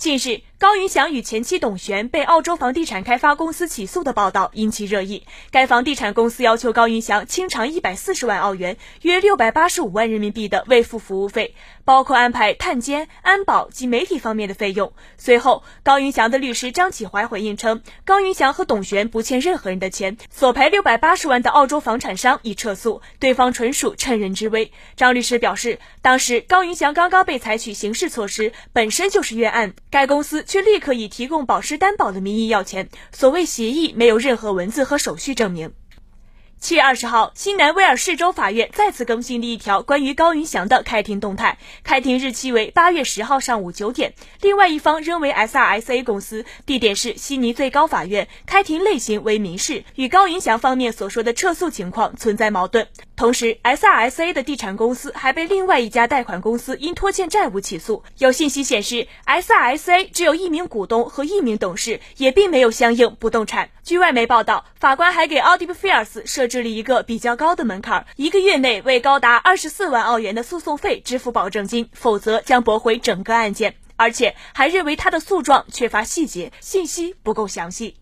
近日，高云翔与前妻董璇被澳洲房地产开发公司起诉的报道引起热议。该房地产公司要求高云翔清偿一百四十万澳元（约六百八十五万人民币）的未付服务费，包括安排探监、安保及媒体方面的费用。随后，高云翔的律师张启怀回应称，高云翔和董璇不欠任何人的钱，索赔六百八十万的澳洲房产商已撤诉，对方纯属趁人之危。张律师表示，当时高云翔刚刚被采取刑事措施，本身就是冤案。该公司却立刻以提供保释担保的名义要钱，所谓协议没有任何文字和手续证明。七月二十号，新南威尔士州法院再次更新了一条关于高云翔的开庭动态，开庭日期为八月十号上午九点。另外一方仍为 SRSA 公司，地点是悉尼最高法院，开庭类型为民事，与高云翔方面所说的撤诉情况存在矛盾。同时，SRSA 的地产公司还被另外一家贷款公司因拖欠债务起诉。有信息显示，SRSA 只有一名股东和一名董事，也并没有相应不动产。据外媒报道，法官还给奥迪 f 菲尔斯设置了一个比较高的门槛，一个月内为高达二十四万澳元的诉讼费支付保证金，否则将驳回整个案件。而且还认为他的诉状缺乏细节，信息不够详细。